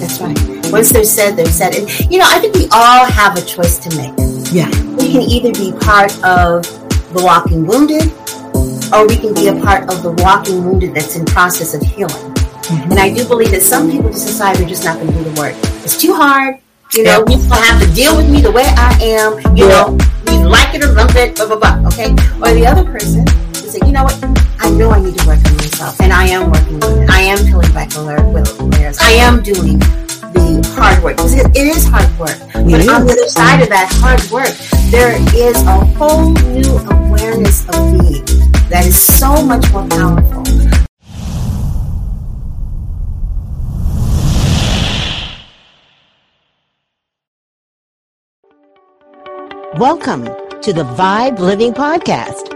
That's right. Once they're said, they're said. And, you know, I think we all have a choice to make. Yeah. We can either be part of the walking wounded, or we can be a part of the walking wounded that's in process of healing. Mm-hmm. And I do believe that some people in decide they're just not going to do the work. It's too hard. You know, you have to deal with me the way I am. You know, you like it or lump it, blah, blah, blah. Okay? Or the other person you know what? I know I need to work on myself. And I am working on it. I am peeling back the layers. I am doing the hard work. Because it, it is hard work. But on the other side of that hard work, there is a whole new awareness of being that is so much more powerful. Welcome to the Vibe Living Podcast,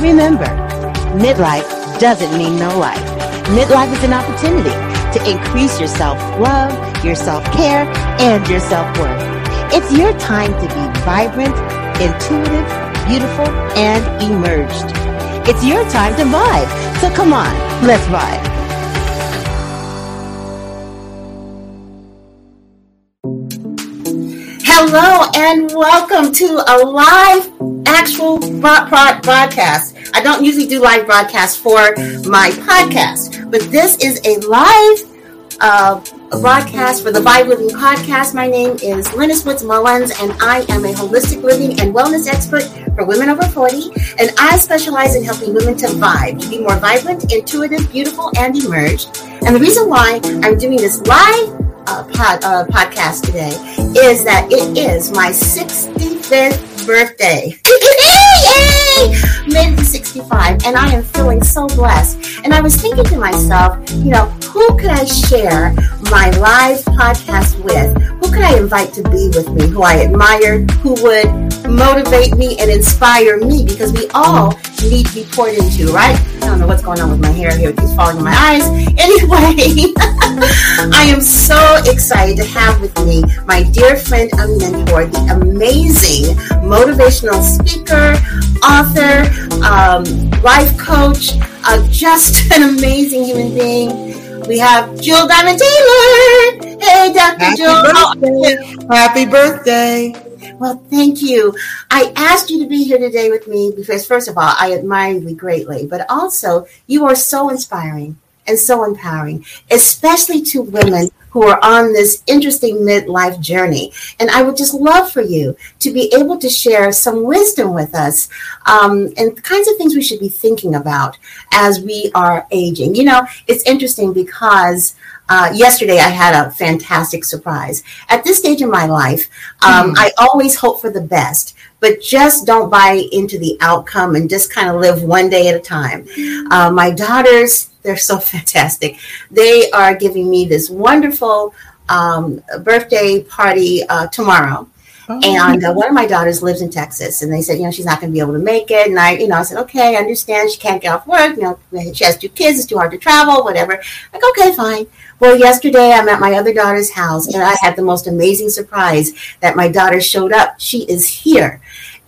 Remember, midlife doesn't mean no life. Midlife is an opportunity to increase your self-love, your self-care, and your self-worth. It's your time to be vibrant, intuitive, beautiful, and emerged. It's your time to vibe. So come on, let's vibe. Hello and welcome to a live actual broadcast. I don't usually do live broadcasts for my podcast, but this is a live uh, broadcast for the Vibe Living Podcast. My name is Lennis Woods Mullins, and I am a holistic living and wellness expert for women over 40. And I specialize in helping women to vibe, to be more vibrant, intuitive, beautiful, and emerged. And the reason why I'm doing this live uh, pod, uh, podcast today is that it is my 65th birthday. Yay! The 65, and I am feeling so blessed. And I was thinking to myself, you know, who could I share my live podcast with? Who could I invite to be with me? Who I admired? Who would motivate me and inspire me? Because we all need to be poured into, right? I don't know what's going on with my hair here. It keeps falling in my eyes. Anyway, I am so excited to have with me my dear friend and mentor, the amazing motivational speaker, author, um, life coach, uh, just an amazing human being. We have Jewel Diamond Taylor. Hey, Dr. Happy Jewel. Birthday. Happy birthday. Well, thank you. I asked you to be here today with me because, first of all, I admire you greatly, but also you are so inspiring and so empowering, especially to women who are on this interesting midlife journey. And I would just love for you to be able to share some wisdom with us um, and kinds of things we should be thinking about as we are aging. You know, it's interesting because uh, yesterday I had a fantastic surprise. At this stage in my life, um, mm. I always hope for the best, but just don't buy into the outcome and just kind of live one day at a time. Uh, my daughters, they're so fantastic. They are giving me this wonderful um, birthday party uh, tomorrow. Oh. And uh, one of my daughters lives in Texas, and they said, you know, she's not going to be able to make it. And I, you know, I said, okay, I understand. She can't get off work. You know, she has two kids. It's too hard to travel. Whatever. Like, okay, fine. Well, yesterday I'm at my other daughter's house, and I had the most amazing surprise that my daughter showed up. She is here.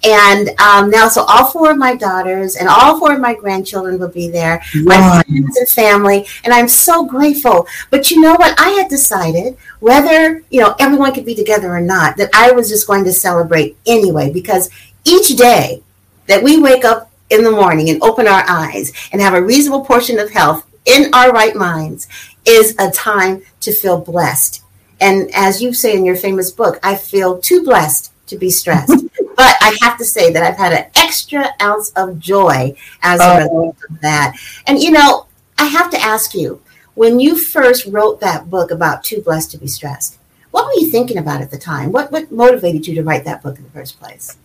And um, now, so all four of my daughters and all four of my grandchildren will be there, wow. my friends and family, and I'm so grateful. But you know what? I had decided whether you know everyone could be together or not that I was just going to celebrate anyway because each day that we wake up in the morning and open our eyes and have a reasonable portion of health in our right minds is a time to feel blessed. And as you say in your famous book, I feel too blessed to be stressed. But I have to say that I've had an extra ounce of joy as a oh. result of that. And you know, I have to ask you, when you first wrote that book about Too Blessed to Be Stressed, what were you thinking about at the time? What what motivated you to write that book in the first place?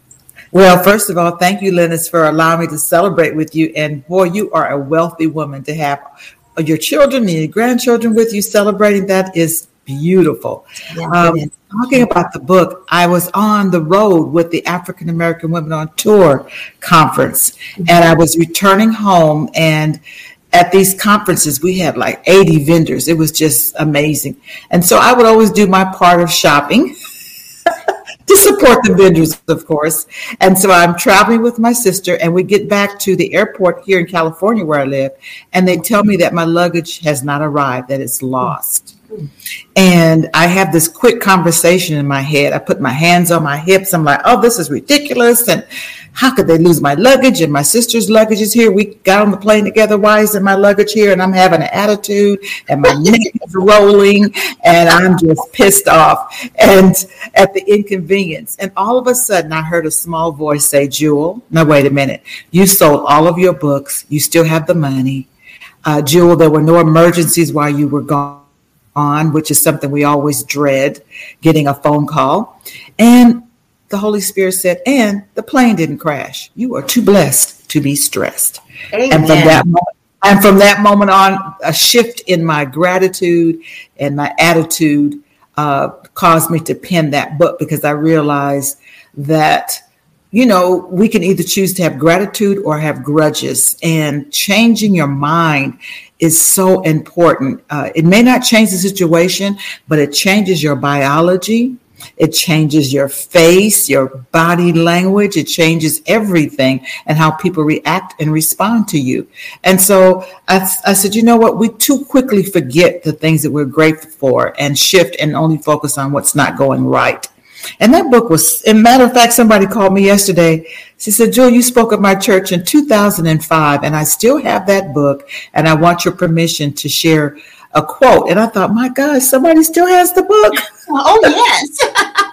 Well, first of all, thank you, Lennis, for allowing me to celebrate with you. And boy, you are a wealthy woman to have your children and your grandchildren with you celebrating. That is beautiful. Yeah, um, talking about the book, I was on the road with the African American Women on Tour conference, mm-hmm. and I was returning home. And at these conferences, we had like 80 vendors. It was just amazing. And so I would always do my part of shopping. to support the vendors, of course. And so I'm traveling with my sister, and we get back to the airport here in California where I live, and they tell me that my luggage has not arrived, that it's lost. And I have this quick conversation in my head. I put my hands on my hips. I'm like, oh, this is ridiculous. And how could they lose my luggage? And my sister's luggage is here. We got on the plane together. Why isn't my luggage here? And I'm having an attitude and my neck is rolling and I'm just pissed off and at the inconvenience. And all of a sudden, I heard a small voice say, Jewel, no, wait a minute. You sold all of your books. You still have the money. Uh, Jewel, there were no emergencies while you were gone on, which is something we always dread getting a phone call. And the Holy Spirit said, and the plane didn't crash. You are too blessed to be stressed. Amen. And from that moment, and from that moment on, a shift in my gratitude and my attitude uh, caused me to pen that book because I realized that you know, we can either choose to have gratitude or have grudges. And changing your mind is so important. Uh, it may not change the situation, but it changes your biology. It changes your face, your body language. It changes everything and how people react and respond to you. And so I, I said, you know what? We too quickly forget the things that we're grateful for and shift and only focus on what's not going right. And that book was, in matter of fact, somebody called me yesterday. She said, Jewel, you spoke at my church in 2005, and I still have that book, and I want your permission to share a quote. And I thought, my God, somebody still has the book. oh, yes.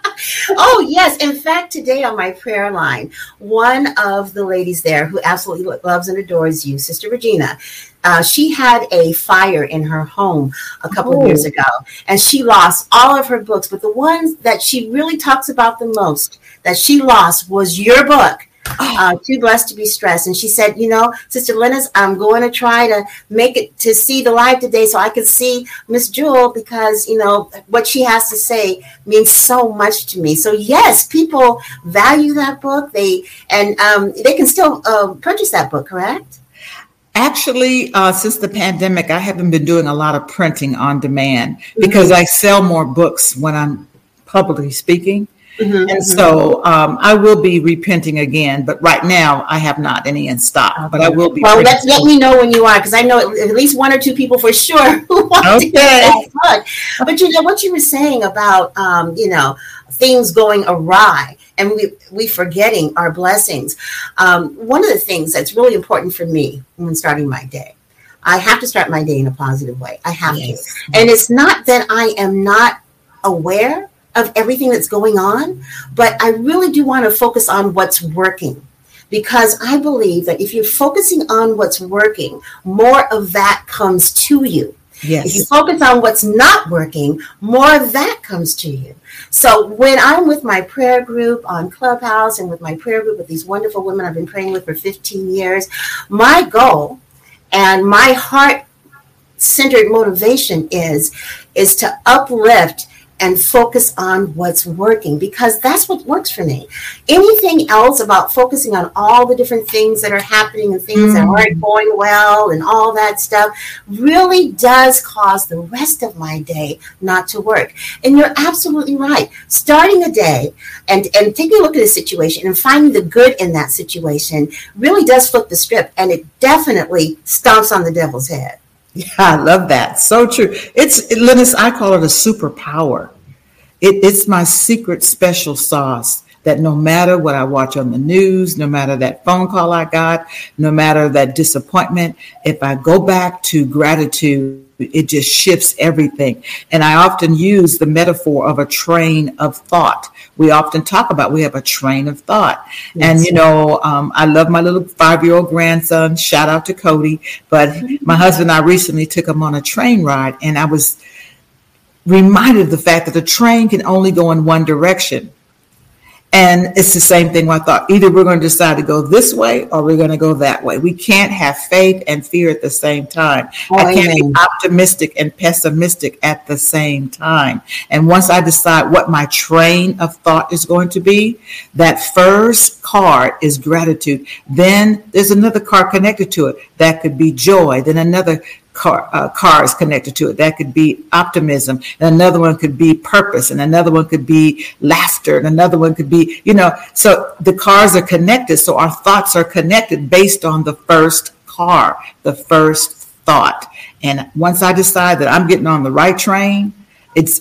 oh, yes. In fact, today on my prayer line, one of the ladies there who absolutely loves and adores you, Sister Regina, uh, she had a fire in her home a couple oh. of years ago, and she lost all of her books. But the ones that she really talks about the most that she lost was your book. Oh. Uh, too blessed to be stressed. And she said, You know, Sister Lennis, I'm going to try to make it to see the live today so I can see Miss Jewel because, you know, what she has to say means so much to me. So, yes, people value that book. They and um, they can still uh, purchase that book, correct? Actually, uh, since the pandemic, I haven't been doing a lot of printing on demand because mm-hmm. I sell more books when I'm publicly speaking. Mm-hmm, and mm-hmm. so um, I will be repenting again, but right now I have not any in stock. Okay. But I will be. Well, let, let me know when you are, because I know at least one or two people for sure who want okay. to get that book. But you know what you were saying about um, you know things going awry and we we forgetting our blessings. Um, one of the things that's really important for me when starting my day, I have to start my day in a positive way. I have yes. to, and it's not that I am not aware of everything that's going on, but I really do want to focus on what's working because I believe that if you're focusing on what's working, more of that comes to you. Yes. If you focus on what's not working, more of that comes to you. So when I'm with my prayer group on Clubhouse and with my prayer group with these wonderful women I've been praying with for 15 years, my goal and my heart centered motivation is is to uplift and focus on what's working because that's what works for me. Anything else about focusing on all the different things that are happening and things mm. that aren't going well and all that stuff really does cause the rest of my day not to work. And you're absolutely right. Starting a day and, and taking a look at a situation and finding the good in that situation really does flip the script and it definitely stomps on the devil's head. Yeah, I love that. So true. It's Lennis, I call it a superpower. It, it's my secret special sauce that no matter what I watch on the news, no matter that phone call I got, no matter that disappointment, if I go back to gratitude, it just shifts everything. And I often use the metaphor of a train of thought. We often talk about we have a train of thought. Yes. And, you know, um, I love my little five year old grandson. Shout out to Cody. But my husband and I recently took him on a train ride, and I was reminded of the fact that the train can only go in one direction. And it's the same thing. I thought either we're going to decide to go this way or we're going to go that way. We can't have faith and fear at the same time. Oh, I can't amen. be optimistic and pessimistic at the same time. And once I decide what my train of thought is going to be, that first card is gratitude. Then there's another card connected to it that could be joy. Then another car, uh, cars connected to it. That could be optimism, and another one could be purpose, and another one could be laughter, and another one could be, you know, so the cars are connected. So our thoughts are connected based on the first car, the first thought. And once I decide that I'm getting on the right train, it's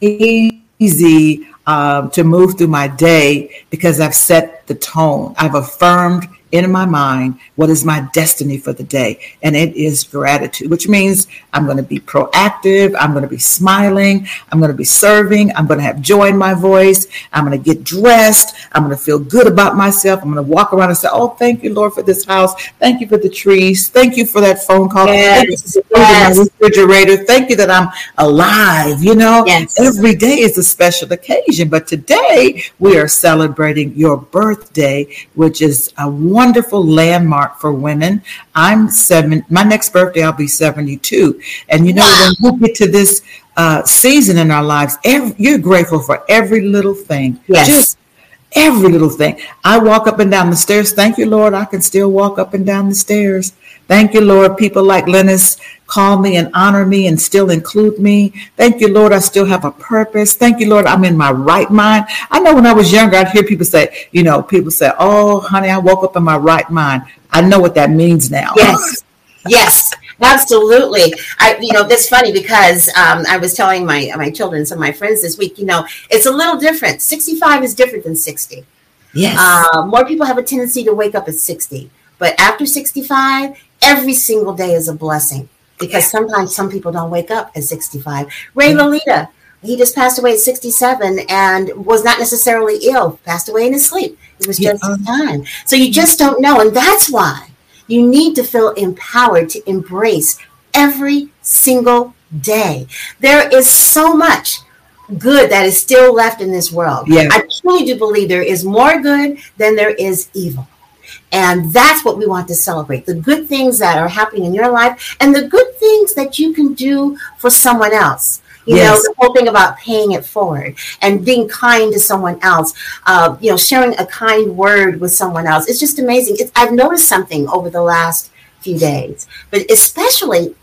easy um, to move through my day because I've set the tone. I've affirmed in my mind what is my destiny for the day. And it is gratitude, which means I'm going to be proactive. I'm going to be smiling. I'm going to be serving. I'm going to have joy in my voice. I'm going to get dressed. I'm going to feel good about myself. I'm going to walk around and say, Oh, thank you, Lord, for this house. Thank you for the trees. Thank you for that phone call. Yes. Thank you yes. refrigerator. Thank you that I'm alive. You know, yes. every day is a special occasion. But today we are celebrating your birthday, which is a wonderful wonderful landmark for women. I'm seven, my next birthday, I'll be 72. And you know, wow. when we get to this uh, season in our lives, every, you're grateful for every little thing. Yes. Just every little thing. I walk up and down the stairs. Thank you, Lord. I can still walk up and down the stairs. Thank you, Lord. People like Lennis call me and honor me and still include me. Thank you, Lord. I still have a purpose. Thank you, Lord. I'm in my right mind. I know when I was younger, I'd hear people say, you know, people say, oh, honey, I woke up in my right mind. I know what that means now. Yes. yes. Absolutely. I, you know, that's funny because um, I was telling my my children, some of my friends this week. You know, it's a little different. Sixty five is different than sixty. Yes. Uh, more people have a tendency to wake up at sixty. But after 65, every single day is a blessing because sometimes some people don't wake up at 65. Ray mm-hmm. Lolita, he just passed away at 67 and was not necessarily ill, passed away in his sleep. It was just yeah. time. So you just don't know. And that's why you need to feel empowered to embrace every single day. There is so much good that is still left in this world. Yeah. I truly do believe there is more good than there is evil. And that's what we want to celebrate the good things that are happening in your life and the good things that you can do for someone else. You yes. know, the whole thing about paying it forward and being kind to someone else, uh, you know, sharing a kind word with someone else. It's just amazing. It's, I've noticed something over the last few days, but especially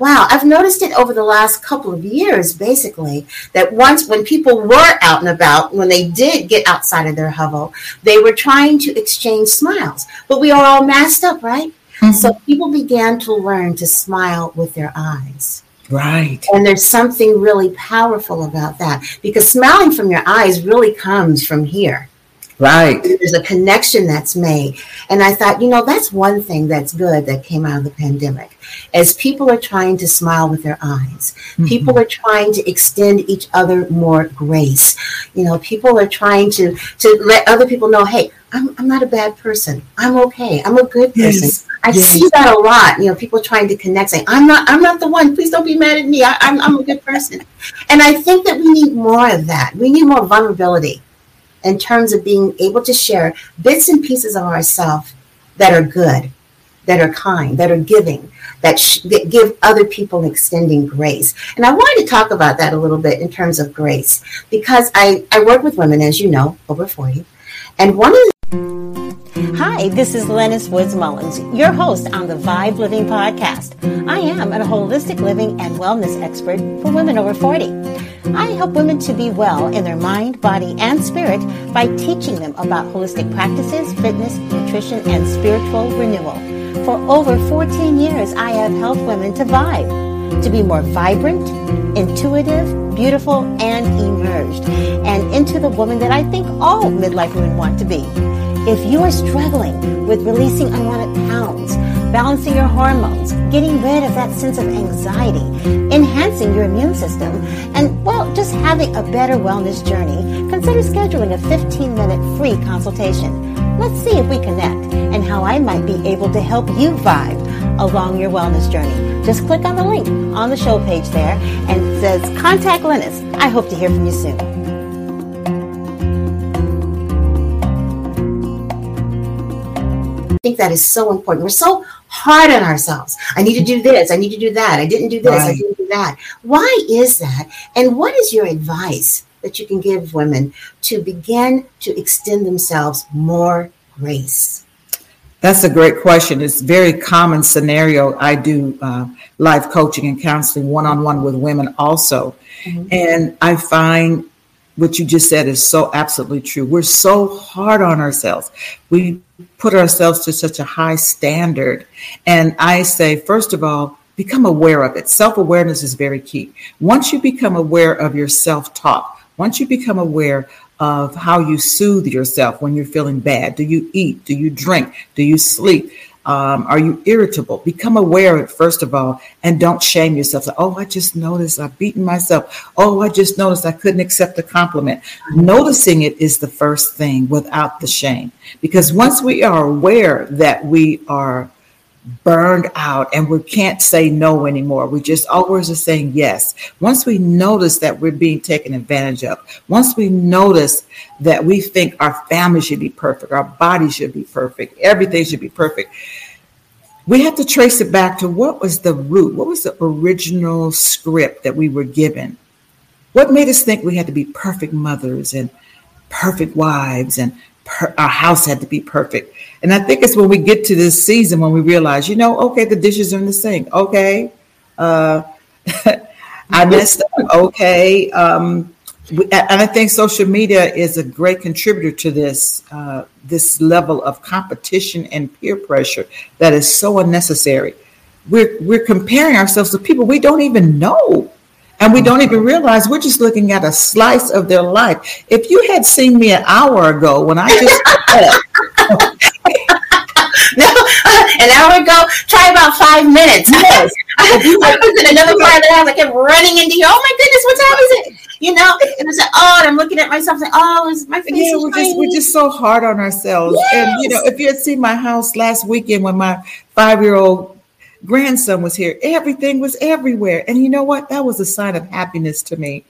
Wow, I've noticed it over the last couple of years, basically, that once when people were out and about, when they did get outside of their hovel, they were trying to exchange smiles. But we are all masked up, right? Mm-hmm. So people began to learn to smile with their eyes. Right. And there's something really powerful about that because smiling from your eyes really comes from here. Right. There's a connection that's made. And I thought, you know, that's one thing that's good that came out of the pandemic. As people are trying to smile with their eyes, mm-hmm. people are trying to extend each other more grace. You know, people are trying to to let other people know, hey, I'm, I'm not a bad person. I'm okay. I'm a good person. Yes. I yes. see that a lot. You know, people trying to connect, saying, "I'm not. I'm not the one. Please don't be mad at me. I, I'm, I'm a good person." And I think that we need more of that. We need more vulnerability in terms of being able to share bits and pieces of ourselves that are good, that are kind, that are giving, that, sh- that give other people extending grace. And I wanted to talk about that a little bit in terms of grace because I, I work with women, as you know, over 40. And one of the Hi, this is Lennis Woods Mullins, your host on the Vibe Living Podcast. I am a holistic living and wellness expert for women over 40. I help women to be well in their mind, body, and spirit by teaching them about holistic practices, fitness, nutrition, and spiritual renewal. For over 14 years, I have helped women to vibe, to be more vibrant, intuitive, beautiful, and emerged, and into the woman that I think all midlife women want to be. If you are struggling with releasing unwanted pounds, balancing your hormones, getting rid of that sense of anxiety, enhancing your immune system, and, well, just having a better wellness journey, consider scheduling a 15 minute free consultation. Let's see if we connect and how I might be able to help you vibe along your wellness journey. Just click on the link on the show page there and says Contact Lennis. I hope to hear from you soon. Think that is so important. We're so hard on ourselves. I need to do this. I need to do that. I didn't do this. Right. I didn't do that. Why is that? And what is your advice that you can give women to begin to extend themselves more grace? That's a great question. It's a very common scenario. I do uh, life coaching and counseling one on one with women also. Mm-hmm. And I find what you just said is so absolutely true. We're so hard on ourselves. We put ourselves to such a high standard. And I say, first of all, become aware of it. Self awareness is very key. Once you become aware of your self talk, once you become aware of how you soothe yourself when you're feeling bad, do you eat? Do you drink? Do you sleep? Um, are you irritable? Become aware of it, first of all, and don't shame yourself. Like, oh, I just noticed I've beaten myself. Oh, I just noticed I couldn't accept a compliment. Noticing it is the first thing without the shame. Because once we are aware that we are burned out and we can't say no anymore. We just always are saying yes. Once we notice that we're being taken advantage of, once we notice that we think our family should be perfect, our body should be perfect, everything should be perfect, we have to trace it back to what was the root, what was the original script that we were given? What made us think we had to be perfect mothers and perfect wives and per- our house had to be perfect? And I think it's when we get to this season when we realize, you know, okay, the dishes are in the sink. Okay. Uh, I messed up. Okay. Um, and I think social media is a great contributor to this uh, this level of competition and peer pressure that is so unnecessary. We're we're comparing ourselves to people we don't even know, and we don't even realize we're just looking at a slice of their life. If you had seen me an hour ago when I just an hour ago, try about five minutes. Yes. I, was in another part of the house. I kept running into you. Oh my goodness, what time is it? You know, and I said, oh, and I'm looking at myself saying, oh, is my face yeah, we're just we're just so hard on ourselves. Yes. And you know, if you had seen my house last weekend when my five year old grandson was here, everything was everywhere. And you know what? That was a sign of happiness to me.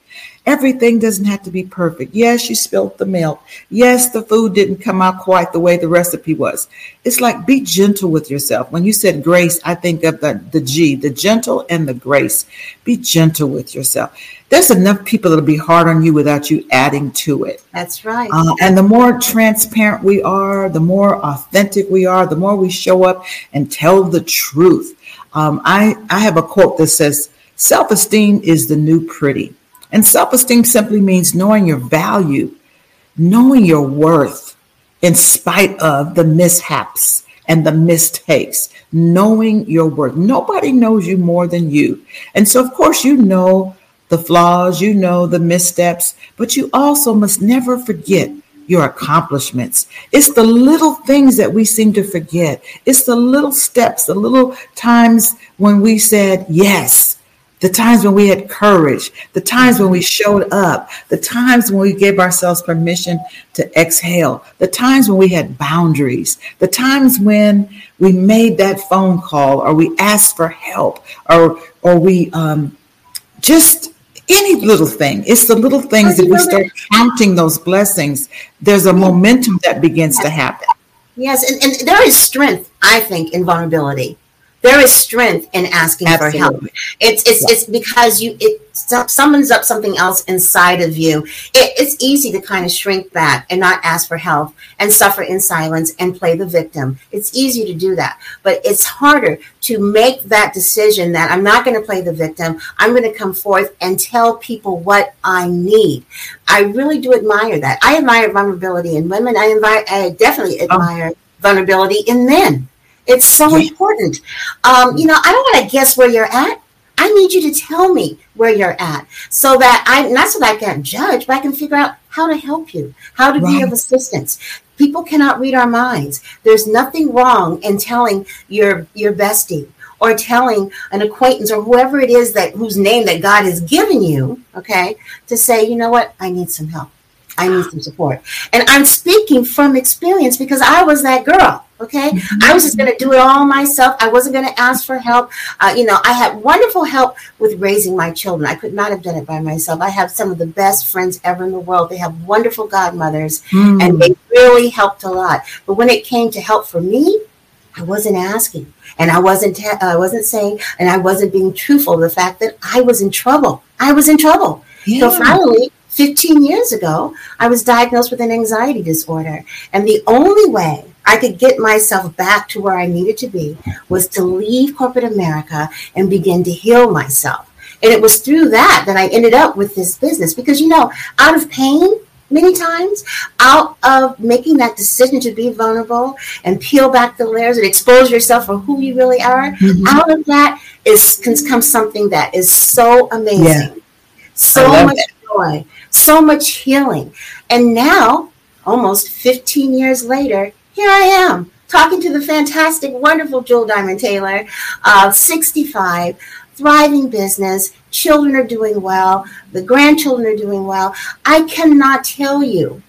Everything doesn't have to be perfect. Yes, you spilled the milk. Yes, the food didn't come out quite the way the recipe was. It's like be gentle with yourself. When you said grace, I think of the, the G, the gentle and the grace. Be gentle with yourself. There's enough people that'll be hard on you without you adding to it. That's right. Uh, and the more transparent we are, the more authentic we are, the more we show up and tell the truth. Um, I, I have a quote that says, Self esteem is the new pretty. And self esteem simply means knowing your value, knowing your worth in spite of the mishaps and the mistakes, knowing your worth. Nobody knows you more than you. And so, of course, you know the flaws, you know the missteps, but you also must never forget your accomplishments. It's the little things that we seem to forget. It's the little steps, the little times when we said yes the times when we had courage, the times when we showed up, the times when we gave ourselves permission to exhale, the times when we had boundaries, the times when we made that phone call or we asked for help or or we um, just any little thing. It's the little things that we start counting those blessings. There's a momentum that begins to happen. Yes, and, and there is strength, I think, in vulnerability there is strength in asking Absolutely. for help. It's it's yeah. it's because you it summons up something else inside of you. It, it's easy to kind of shrink back and not ask for help and suffer in silence and play the victim. It's easy to do that, but it's harder to make that decision that I'm not going to play the victim. I'm going to come forth and tell people what I need. I really do admire that. I admire vulnerability in women. I, admire, I definitely oh. admire oh. vulnerability in men it's so important. Um, you know, I don't want to guess where you're at. I need you to tell me where you're at so that I, not so that I can judge, but I can figure out how to help you, how to right. be of assistance. People cannot read our minds. There's nothing wrong in telling your, your bestie or telling an acquaintance or whoever it is that whose name that God has given you, okay, to say, you know what, I need some help. I need some support. And I'm speaking from experience because I was that girl. Okay. Mm-hmm. I was just going to do it all myself. I wasn't going to ask for help. Uh, you know, I had wonderful help with raising my children. I could not have done it by myself. I have some of the best friends ever in the world. They have wonderful godmothers mm. and they really helped a lot. But when it came to help for me, I wasn't asking, and I wasn't ta- I wasn't saying, and I wasn't being truthful. The fact that I was in trouble, I was in trouble. Yeah. So finally, 15 years ago, I was diagnosed with an anxiety disorder, and the only way I could get myself back to where I needed to be was to leave corporate America and begin to heal myself. And it was through that that I ended up with this business because, you know, out of pain, many times out of making that decision to be vulnerable and peel back the layers and expose yourself for who you really are mm-hmm. out of that is can come something that is so amazing yeah. so much that. joy so much healing and now almost 15 years later here i am talking to the fantastic wonderful jewel diamond taylor uh, 65 thriving business. Children are doing well. The grandchildren are doing well. I cannot tell you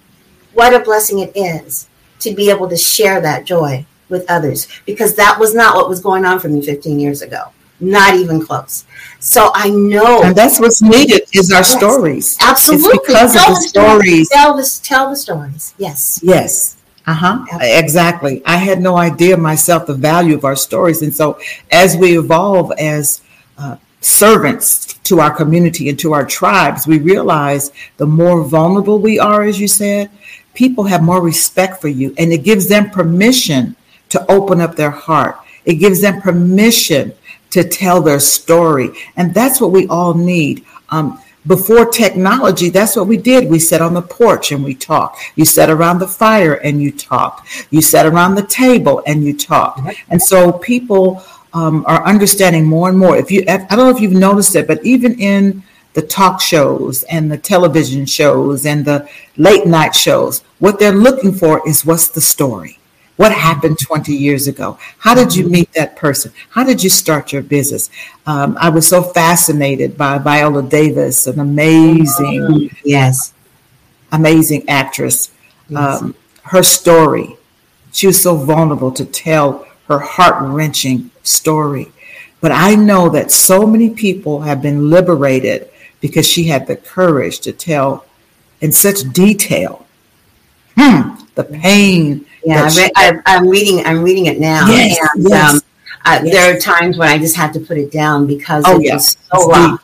what a blessing it is to be able to share that joy with others because that was not what was going on for me 15 years ago. Not even close. So I know, and that's what's needed is our yes, stories. Absolutely, it's because tell of the, the stories. Tell the tell the stories. Yes. Yes. Uh huh. Exactly. I had no idea myself the value of our stories, and so as we evolve as uh, servants to our community and to our tribes, we realize the more vulnerable we are, as you said, people have more respect for you and it gives them permission to open up their heart. It gives them permission to tell their story. And that's what we all need. Um, before technology, that's what we did. We sat on the porch and we talked. You sat around the fire and you talked. You sat around the table and you talked. And so people um, are understanding more and more. If you, I don't know if you've noticed it, but even in the talk shows and the television shows and the late night shows, what they're looking for is what's the story? What happened 20 years ago? How did you meet that person? How did you start your business? Um, I was so fascinated by Viola Davis, an amazing, yes, amazing actress. Yes. Um, her story, she was so vulnerable to tell her heart wrenching story. But I know that so many people have been liberated because she had the courage to tell in such detail hmm, the pain. Yeah, I am reading. I'm reading it now, yes, and yes, um, I, yes. there are times when I just have to put it down because oh, it yeah. was so raw.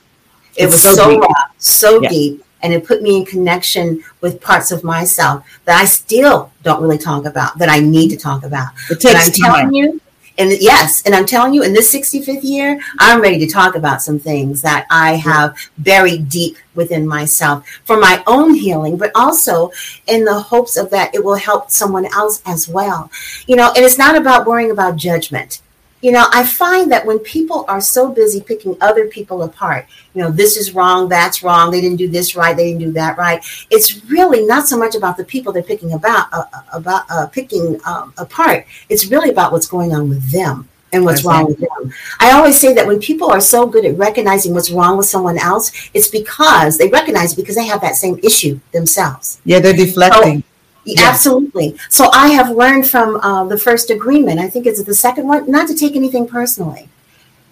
It it's was so, so raw, so yeah. deep, and it put me in connection with parts of myself that I still don't really talk about that I need to talk about. It takes but I'm time. telling you, and yes, and I'm telling you, in this 65th year, I'm ready to talk about some things that I have buried deep within myself for my own healing, but also in the hopes of that it will help someone else as well. You know, and it's not about worrying about judgment you know, I find that when people are so busy picking other people apart, you know, this is wrong, that's wrong, they didn't do this right, they didn't do that right. It's really not so much about the people they're picking about, uh, uh about uh, picking um, apart. It's really about what's going on with them and what's wrong with them. I always say that when people are so good at recognizing what's wrong with someone else, it's because they recognize it because they have that same issue themselves. Yeah, they're deflecting. So, yeah. Absolutely. So I have learned from uh, the first agreement. I think it's the second one, not to take anything personally.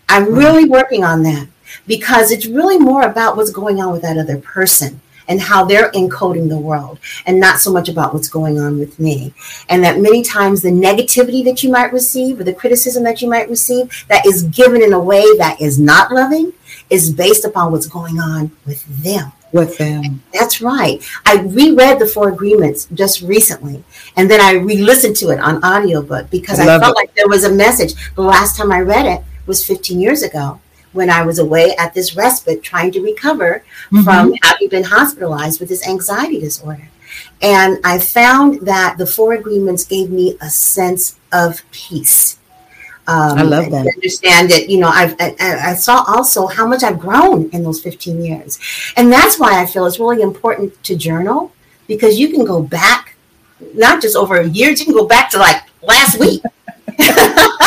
I'm mm-hmm. really working on that because it's really more about what's going on with that other person and how they're encoding the world and not so much about what's going on with me. And that many times the negativity that you might receive or the criticism that you might receive that is given in a way that is not loving is based upon what's going on with them with them. That's right. I reread the Four Agreements just recently, and then I re-listened to it on audiobook because I, I felt it. like there was a message. The last time I read it was 15 years ago when I was away at this respite trying to recover mm-hmm. from having been hospitalized with this anxiety disorder. And I found that the Four Agreements gave me a sense of peace um, I love that. Understand that, you know, I've, I, I saw also how much I've grown in those 15 years. And that's why I feel it's really important to journal because you can go back, not just over years, you can go back to like last week. well,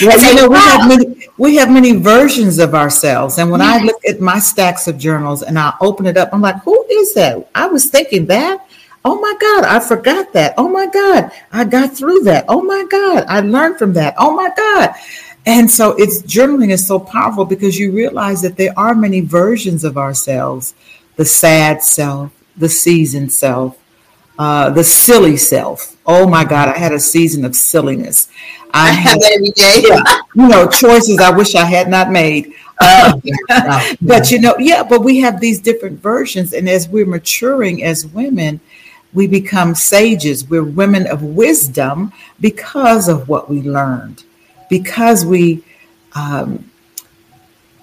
you know, we have many we have many versions of ourselves. And when yes. I look at my stacks of journals and I open it up, I'm like, who is that? I was thinking that. Oh my God, I forgot that. Oh my God, I got through that. Oh my God, I learned from that. Oh my God. And so it's journaling is so powerful because you realize that there are many versions of ourselves the sad self, the seasoned self, uh, the silly self. Oh my God, I had a season of silliness. I, I have that every day. yeah, you know, choices I wish I had not made. Uh, but you know, yeah, but we have these different versions, and as we're maturing as women, we become sages. We're women of wisdom because of what we learned, because we um,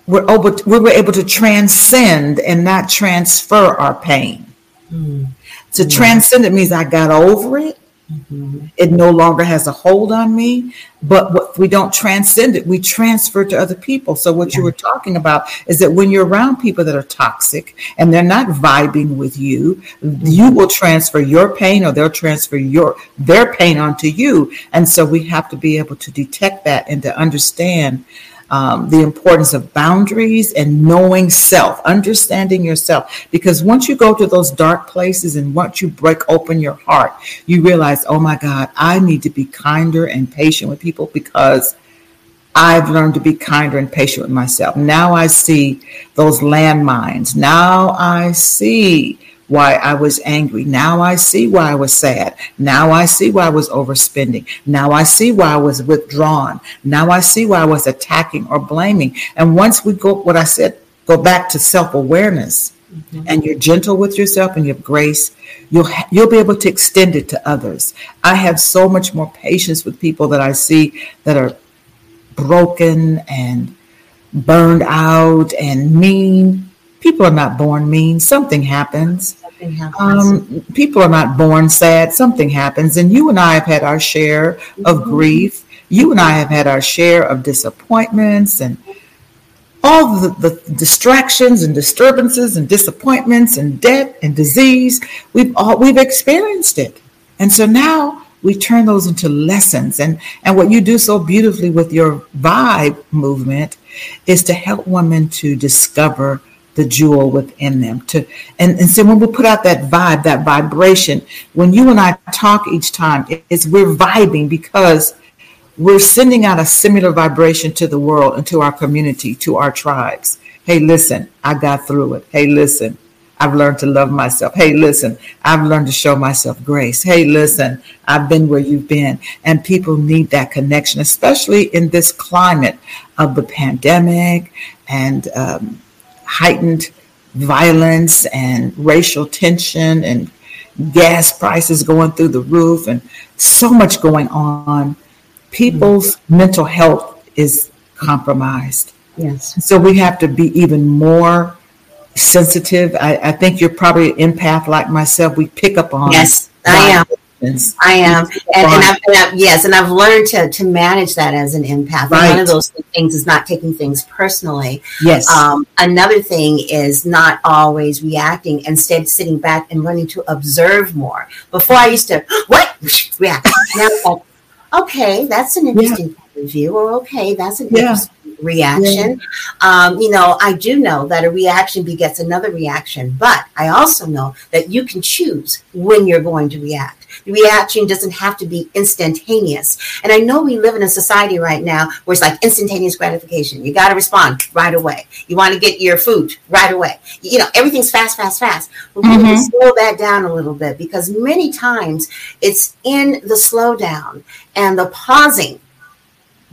we're able to, we were able to transcend and not transfer our pain. Mm. To transcend it means I got over it. Mm-hmm. It no longer has a hold on me. But what we don't transcend it, we transfer to other people. So what yeah. you were talking about is that when you're around people that are toxic and they're not vibing with you, mm-hmm. you will transfer your pain or they'll transfer your their pain onto you. And so we have to be able to detect that and to understand um, the importance of boundaries and knowing self, understanding yourself. Because once you go to those dark places and once you break open your heart, you realize, oh my God, I need to be kinder and patient with people because I've learned to be kinder and patient with myself. Now I see those landmines. Now I see why I was angry. Now I see why I was sad. Now I see why I was overspending. Now I see why I was withdrawn. Now I see why I was attacking or blaming. And once we go, what I said, go back to self awareness. Mm-hmm. And you're gentle with yourself and you have grace, you'll ha- you'll be able to extend it to others. I have so much more patience with people that I see that are broken and burned out and mean. People are not born mean. Something happens. Something happens. Um, people are not born sad. Something happens. And you and I have had our share of mm-hmm. grief. You and I have had our share of disappointments and all the, the distractions and disturbances and disappointments and debt and disease. We've all we've experienced it. And so now we turn those into lessons. And, and what you do so beautifully with your vibe movement is to help women to discover the jewel within them to and, and so when we put out that vibe that vibration when you and i talk each time it's we're vibing because we're sending out a similar vibration to the world and to our community to our tribes hey listen i got through it hey listen I've learned to love myself. Hey, listen, I've learned to show myself grace. Hey, listen, I've been where you've been. And people need that connection, especially in this climate of the pandemic and um, heightened violence and racial tension and gas prices going through the roof and so much going on. People's mm-hmm. mental health is compromised. Yes. So we have to be even more sensitive. I, I think you're probably an empath like myself. We pick up on. Yes, I am. I am, and, and, I've, and, I've, yes, and I've learned to to manage that as an empath. Right. One of those things is not taking things personally. Yes. Um, another thing is not always reacting, instead sitting back and learning to observe more. Before I used to what react. Now, okay, that's an interesting yeah. point of view, or okay, that's an yeah. interesting reaction. Yeah. Um, you know, I do know that a reaction begets another reaction, but I also know that you can choose when you're going to react. The reaction doesn't have to be instantaneous. And I know we live in a society right now where it's like instantaneous gratification. You got to respond right away. You want to get your food right away. You know, everything's fast, fast, fast. But we mm-hmm. need to slow that down a little bit because many times it's in the slowdown and the pausing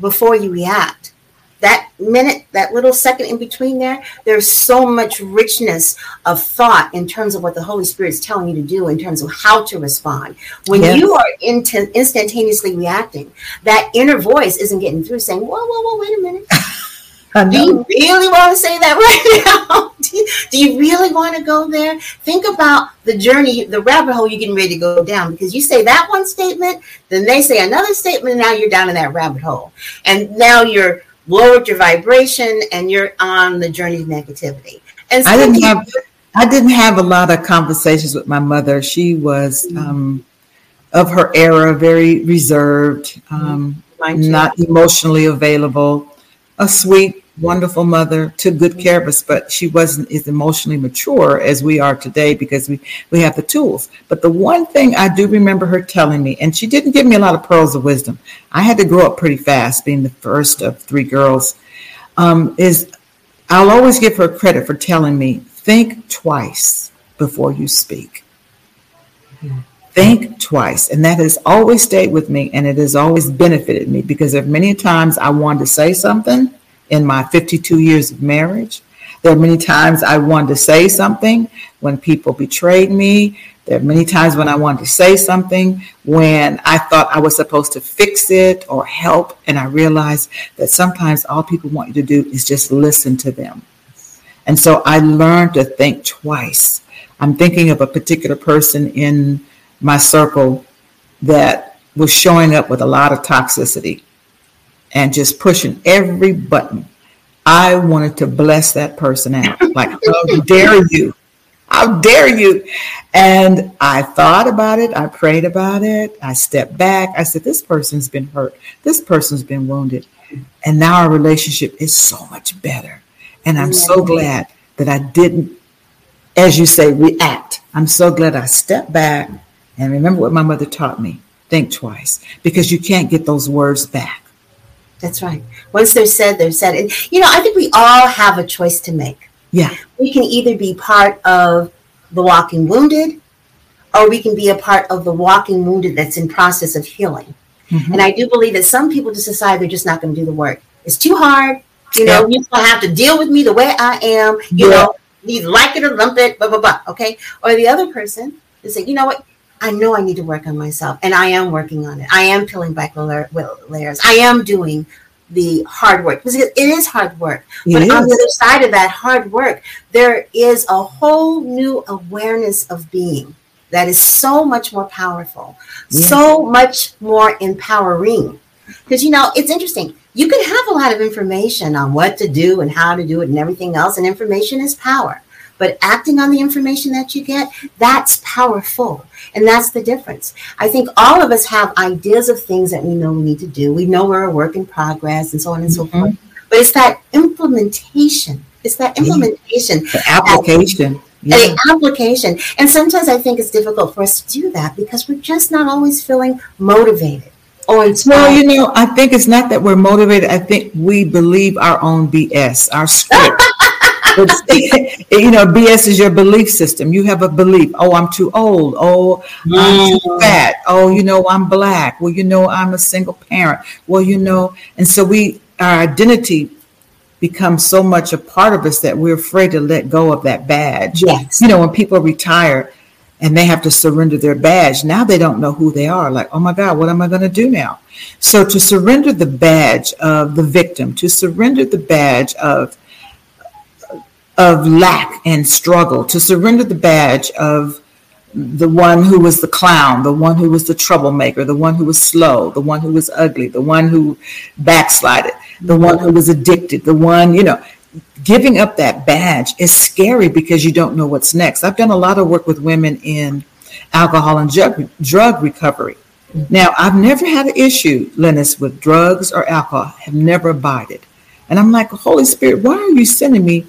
before you react that minute, that little second in between there, there's so much richness of thought in terms of what the Holy Spirit is telling you to do, in terms of how to respond. When yes. you are int- instantaneously reacting, that inner voice isn't getting through saying, whoa, whoa, whoa, wait a minute. do you really want to say that right now? do, you, do you really want to go there? Think about the journey, the rabbit hole you're getting ready to go down because you say that one statement, then they say another statement, and now you're down in that rabbit hole. And now you're lowered your vibration and you're on the journey of negativity. And so I didn't have I didn't have a lot of conversations with my mother. She was mm-hmm. um, of her era, very reserved, um, not emotionally available, a sweet wonderful mother, took good care of us, but she wasn't as emotionally mature as we are today because we, we have the tools. But the one thing I do remember her telling me, and she didn't give me a lot of pearls of wisdom. I had to grow up pretty fast, being the first of three girls, um, is I'll always give her credit for telling me, think twice before you speak. Think twice. And that has always stayed with me and it has always benefited me because there are many times I wanted to say something in my 52 years of marriage. There are many times I wanted to say something when people betrayed me. There are many times when I wanted to say something when I thought I was supposed to fix it or help. And I realized that sometimes all people want you to do is just listen to them. And so I learned to think twice. I'm thinking of a particular person in my circle that was showing up with a lot of toxicity and just pushing every button. I wanted to bless that person out. Like, how dare you? How dare you? And I thought about it. I prayed about it. I stepped back. I said, This person's been hurt. This person's been wounded. And now our relationship is so much better. And I'm so glad that I didn't, as you say, react. I'm so glad I stepped back and remember what my mother taught me think twice because you can't get those words back. That's right. Once they're said, they're said. And, you know, I think we all have a choice to make. Yeah. We can either be part of the walking wounded or we can be a part of the walking wounded that's in process of healing. Mm-hmm. And I do believe that some people just decide they're just not going to do the work. It's too hard. You know, yeah. you're going to have to deal with me the way I am. You yeah. know, you like it or lump it, blah, blah, blah. Okay. Or the other person is say, you know what? I know I need to work on myself, and I am working on it. I am peeling back the layers. I am doing the hard work because it is hard work. It but is. on the other side of that hard work, there is a whole new awareness of being that is so much more powerful, so much more empowering. Because you know, it's interesting. You can have a lot of information on what to do and how to do it and everything else, and information is power. But acting on the information that you get, that's powerful. And that's the difference. I think all of us have ideas of things that we know we need to do. We know we're a work in progress and so on and mm-hmm. so forth. But it's that implementation. It's that implementation. The application. Yeah. The application. And sometimes I think it's difficult for us to do that because we're just not always feeling motivated. Well, you know, I think it's not that we're motivated. I think we believe our own BS, our script. you know, BS is your belief system. You have a belief. Oh, I'm too old. Oh, I'm too mm. fat. Oh, you know, I'm black. Well, you know, I'm a single parent. Well, you know, and so we, our identity becomes so much a part of us that we're afraid to let go of that badge. Yes. You know, when people retire and they have to surrender their badge, now they don't know who they are. Like, oh my God, what am I going to do now? So to surrender the badge of the victim, to surrender the badge of of lack and struggle, to surrender the badge of the one who was the clown, the one who was the troublemaker, the one who was slow, the one who was ugly, the one who backslided, the one who was addicted, the one, you know, giving up that badge is scary because you don't know what's next. I've done a lot of work with women in alcohol and drug, drug recovery. Now, I've never had an issue, Lennis, with drugs or alcohol, have never abided. And I'm like, Holy Spirit, why are you sending me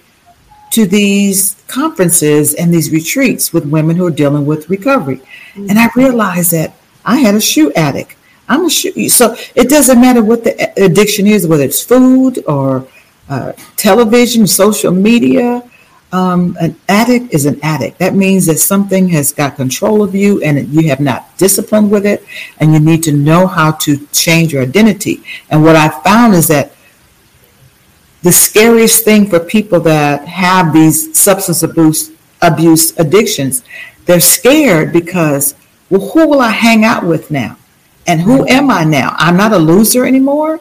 to these conferences and these retreats with women who are dealing with recovery. Mm-hmm. And I realized that I had a shoe addict. I'm a shoe. So it doesn't matter what the addiction is, whether it's food or uh, television, social media. Um, an addict is an addict. That means that something has got control of you and you have not disciplined with it, and you need to know how to change your identity. And what I found is that the scariest thing for people that have these substance abuse abuse addictions they're scared because well who will i hang out with now? And who am i now? I'm not a loser anymore?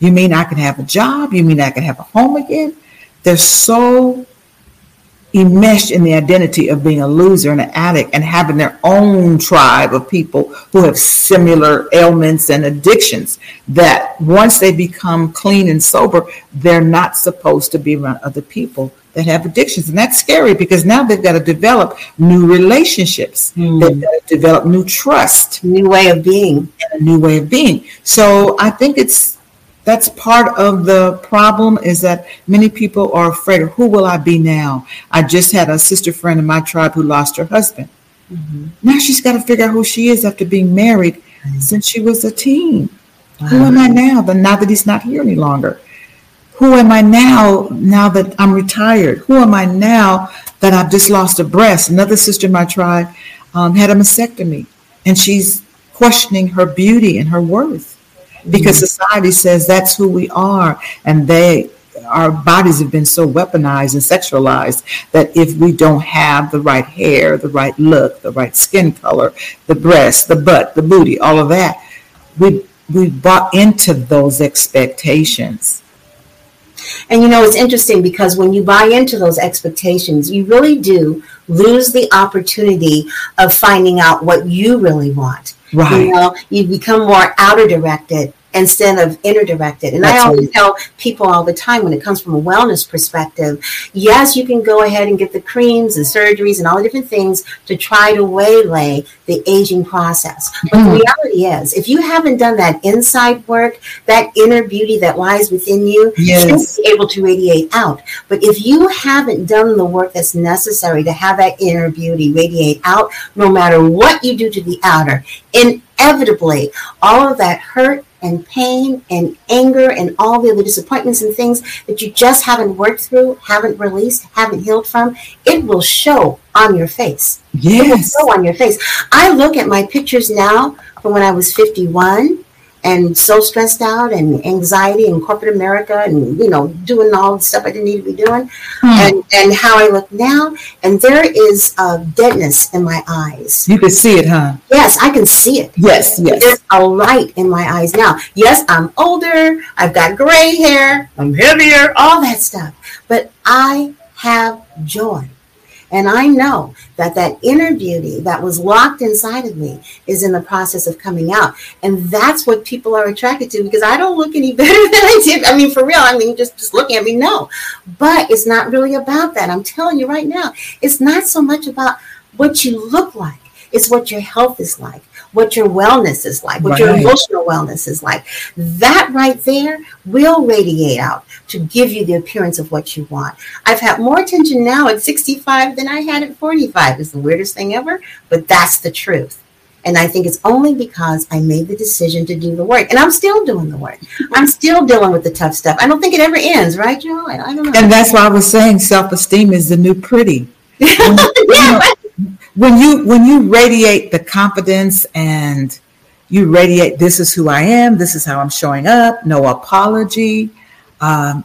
You mean i can have a job? You mean i can have a home again? They're so enmeshed in the identity of being a loser and an addict and having their own tribe of people who have similar ailments and addictions that once they become clean and sober, they're not supposed to be around other people that have addictions. And that's scary because now they've got to develop new relationships. Mm. They've got to develop new trust. New way of being. And a new way of being. So I think it's that's part of the problem is that many people are afraid of who will I be now? I just had a sister friend in my tribe who lost her husband. Mm-hmm. Now she's got to figure out who she is after being married mm-hmm. since she was a teen. Wow. Who am I now? But now that he's not here any longer. Who am I now? Now that I'm retired. Who am I now that I've just lost a breast? Another sister in my tribe um, had a mastectomy. and she's questioning her beauty and her worth because mm-hmm. society says that's who we are and they our bodies have been so weaponized and sexualized that if we don't have the right hair, the right look, the right skin color, the breast, the butt, the booty, all of that, we we bought into those expectations. And you know, it's interesting because when you buy into those expectations, you really do lose the opportunity of finding out what you really want. Right. You know, you become more outer directed instead of inner directed. And That's I always right. tell people all the time when it comes from a wellness perspective, yes, you can go ahead and get the creams and surgeries and all the different things to try to waylay the aging process. But mm-hmm. the reality is, if you haven't done that inside work, that inner beauty that lies within you yes. be able to radiate out. But if you haven't done the work that's necessary to have that inner beauty radiate out, no matter what you do to the outer, inevitably all of that hurt and pain and anger and all the other disappointments and things that you just haven't worked through, haven't released, haven't healed from, it will show on your face. Yes. It will show on your face. I look at my pictures now from when I was 51 and so stressed out and anxiety in corporate America and you know doing all the stuff I didn't need to be doing hmm. and and how I look now and there is a deadness in my eyes. You can see it, huh? Yes, I can see it. Yes, yes. There's a light in my eyes now. Yes, I'm older. I've got gray hair. I'm heavier. All that stuff, but I have joy. And I know that that inner beauty that was locked inside of me is in the process of coming out. And that's what people are attracted to because I don't look any better than I did. I mean, for real, I mean, just, just looking at me, no. But it's not really about that. I'm telling you right now, it's not so much about what you look like. It's what your health is like what your wellness is like, what right. your emotional wellness is like. That right there will radiate out to give you the appearance of what you want. I've had more attention now at 65 than I had at 45. It's the weirdest thing ever, but that's the truth. And I think it's only because I made the decision to do the work. And I'm still doing the work. I'm still dealing with the tough stuff. I don't think it ever ends, right, Jewel? I, don't know. And that's why I was saying self esteem is the new pretty. Yeah, when you when you radiate the confidence and you radiate this is who I am, this is how I'm showing up, no apology. Um,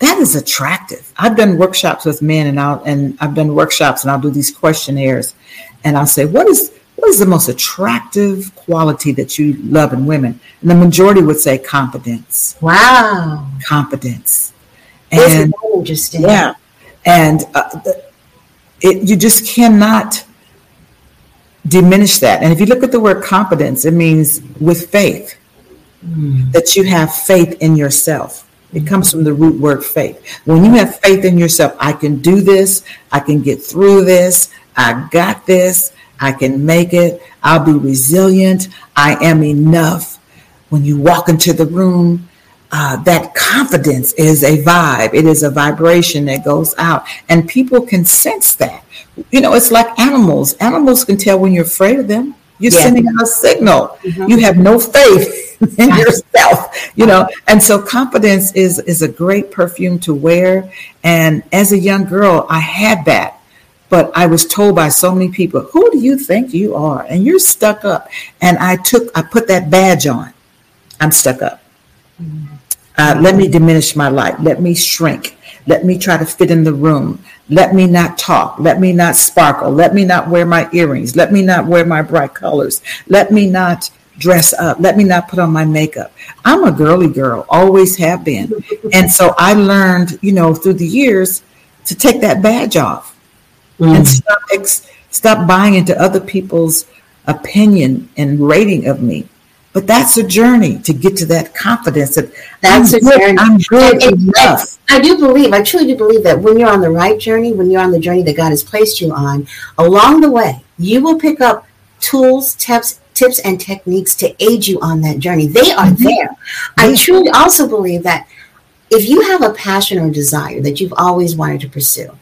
that is attractive. I've done workshops with men and I'll and I've done workshops and I'll do these questionnaires and I'll say, what is what is the most attractive quality that you love in women? And the majority would say confidence. Wow. Confidence. And interesting. Yeah. And uh, it, you just cannot diminish that. And if you look at the word competence, it means with faith, mm. that you have faith in yourself. It comes from the root word faith. When you have faith in yourself, I can do this, I can get through this, I got this, I can make it, I'll be resilient, I am enough. When you walk into the room, uh, that confidence is a vibe. It is a vibration that goes out, and people can sense that. You know, it's like animals. Animals can tell when you're afraid of them. You're yeah. sending out a signal. Mm-hmm. You have no faith in yourself. You know, and so confidence is is a great perfume to wear. And as a young girl, I had that but I was told by so many people, who do you think you are? And you're stuck up. And I took, I put that badge on. I'm stuck up. Mm-hmm. Uh, let me diminish my light. Let me shrink. Let me try to fit in the room. Let me not talk. Let me not sparkle. Let me not wear my earrings. Let me not wear my bright colors. Let me not dress up. Let me not put on my makeup. I'm a girly girl, always have been. And so I learned, you know, through the years to take that badge off mm. and stop, ex- stop buying into other people's opinion and rating of me. But that's a journey to get to that confidence that that's I'm a good, journey. I'm good and, enough. I do believe, I truly do believe that when you're on the right journey, when you're on the journey that God has placed you on, along the way, you will pick up tools, tips, tips and techniques to aid you on that journey. They are mm-hmm. there. Mm-hmm. I truly also believe that if you have a passion or desire that you've always wanted to pursue,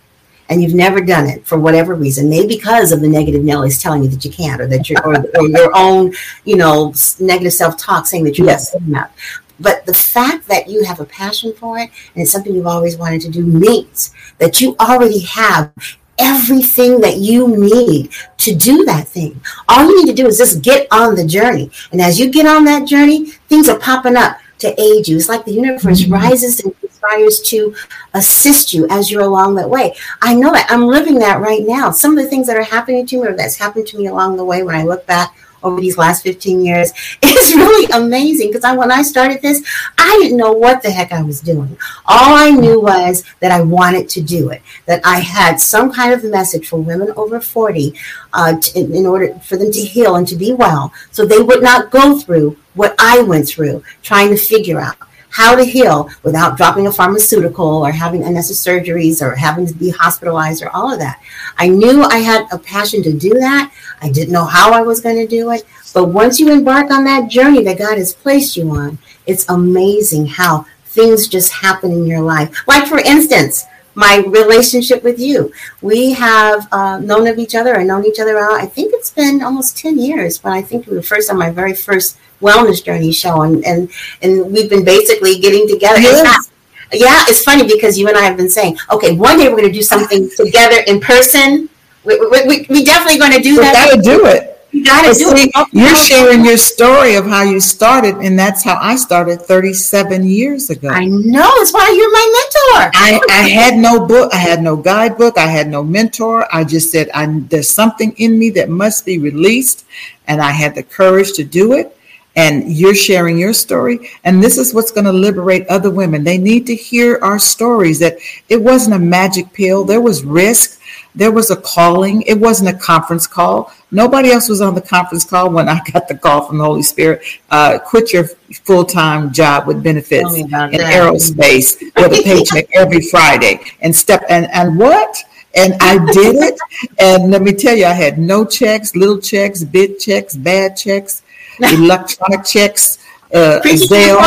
and you've never done it for whatever reason, maybe because of the negative Nellies telling you that you can't, or that you're, or, or your own, you know, negative self-talk saying that you're yes. not enough. But the fact that you have a passion for it and it's something you've always wanted to do means that you already have everything that you need to do that thing. All you need to do is just get on the journey. And as you get on that journey, things are popping up to aid you. It's like the universe mm-hmm. rises and to assist you as you're along that way. I know that I'm living that right now. Some of the things that are happening to me or that's happened to me along the way when I look back over these last 15 years. It's really amazing because I, when I started this, I didn't know what the heck I was doing. All I knew was that I wanted to do it, that I had some kind of message for women over 40 uh, to, in order for them to heal and to be well so they would not go through what I went through trying to figure out how to heal without dropping a pharmaceutical or having unnecessary surgeries or having to be hospitalized or all of that. I knew I had a passion to do that. I didn't know how I was going to do it. But once you embark on that journey that God has placed you on, it's amazing how things just happen in your life. Like, for instance, my relationship with you. We have uh, known of each other and known each other out. I think it's been almost 10 years, but I think we were first on my very first wellness journey show. And, and, and we've been basically getting together. Yes. Yeah, it's funny because you and I have been saying, okay, one day we're going to do something together in person we, we, we definitely going to do we that. We got to do it. You got to do see, it. You're sharing your story of how you started, and that's how I started 37 years ago. I know. That's why you're my mentor. I, I had no book. I had no guidebook. I had no mentor. I just said, I, there's something in me that must be released, and I had the courage to do it and you're sharing your story and this is what's going to liberate other women they need to hear our stories that it wasn't a magic pill there was risk there was a calling. It wasn't a conference call. Nobody else was on the conference call when I got the call from the Holy Spirit. Uh, quit your full time job with benefits in that. aerospace with a paycheck every Friday and step and and what? And I did it. And let me tell you, I had no checks, little checks, big checks, bad checks, electronic checks. Uh, Zelle,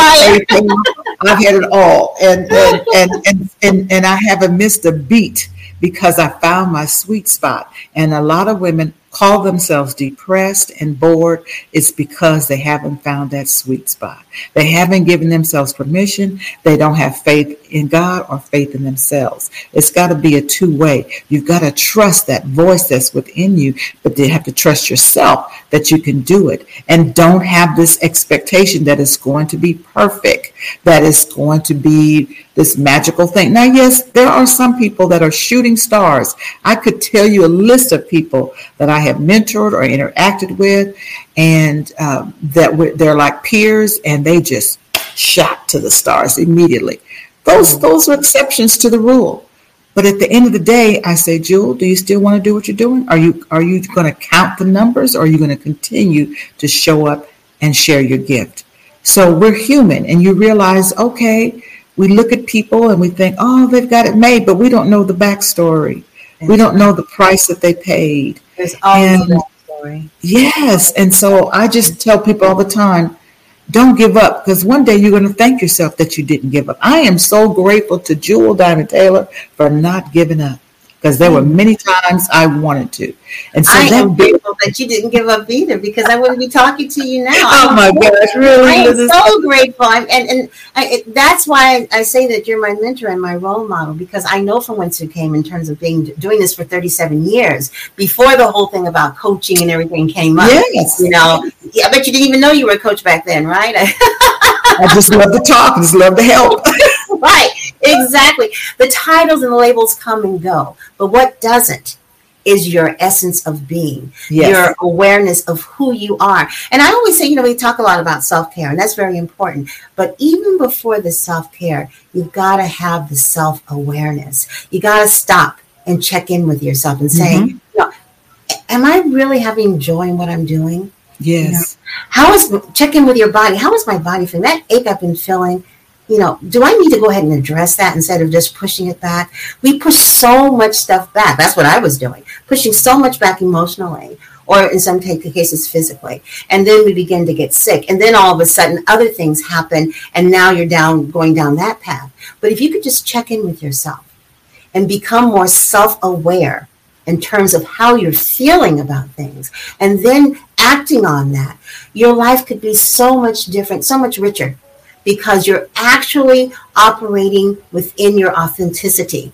I've had it all, and and, and and and and I haven't missed a beat because I found my sweet spot. And a lot of women call themselves depressed and bored, it's because they haven't found that sweet spot. They haven't given themselves permission. They don't have faith in God or faith in themselves. It's got to be a two way. You've got to trust that voice that's within you, but you have to trust yourself that you can do it. And don't have this expectation that it's going to be perfect, that it's going to be this magical thing. Now, yes, there are some people that are shooting stars. I could tell you a list of people that I have mentored or interacted with, and um, that they're like peers, and they just shot to the stars immediately. Those those are exceptions to the rule. But at the end of the day, I say, Jewel, do you still want to do what you're doing? Are you are you going to count the numbers, or are you going to continue to show up and share your gift? So we're human, and you realize, okay, we look at people and we think, oh, they've got it made, but we don't know the backstory. We don't know the price that they paid. There's always and, backstory. Yes. And so I just tell people all the time, don't give up because one day you're going to thank yourself that you didn't give up. I am so grateful to Jewel Diamond Taylor for not giving up because there were mm. many times I wanted to. And so I am grateful that you didn't give up either because I wouldn't be talking to you now. oh my gosh, really? I am so grateful. I'm, and and I, it, that's why I say that you're my mentor and my role model because I know from whence you came in terms of being doing this for 37 years before the whole thing about coaching and everything came up. Yes. You know, yeah, I bet you didn't even know you were a coach back then, right? I just love to talk. I just love to help. right, exactly. The titles and the labels come and go, but what doesn't is your essence of being, yes. your awareness of who you are. And I always say, you know, we talk a lot about self care, and that's very important. But even before the self care, you've got to have the self awareness. You got to stop and check in with yourself and say, mm-hmm. you know, am I really having joy in what I'm doing? Yes. You know, how is check in with your body? How is my body feeling? That ache I've been feeling you know, do I need to go ahead and address that instead of just pushing it back? We push so much stuff back. That's what I was doing, pushing so much back emotionally or in some cases physically. And then we begin to get sick. And then all of a sudden other things happen and now you're down going down that path. But if you could just check in with yourself and become more self-aware in terms of how you're feeling about things and then acting on that, your life could be so much different, so much richer because you're actually operating within your authenticity.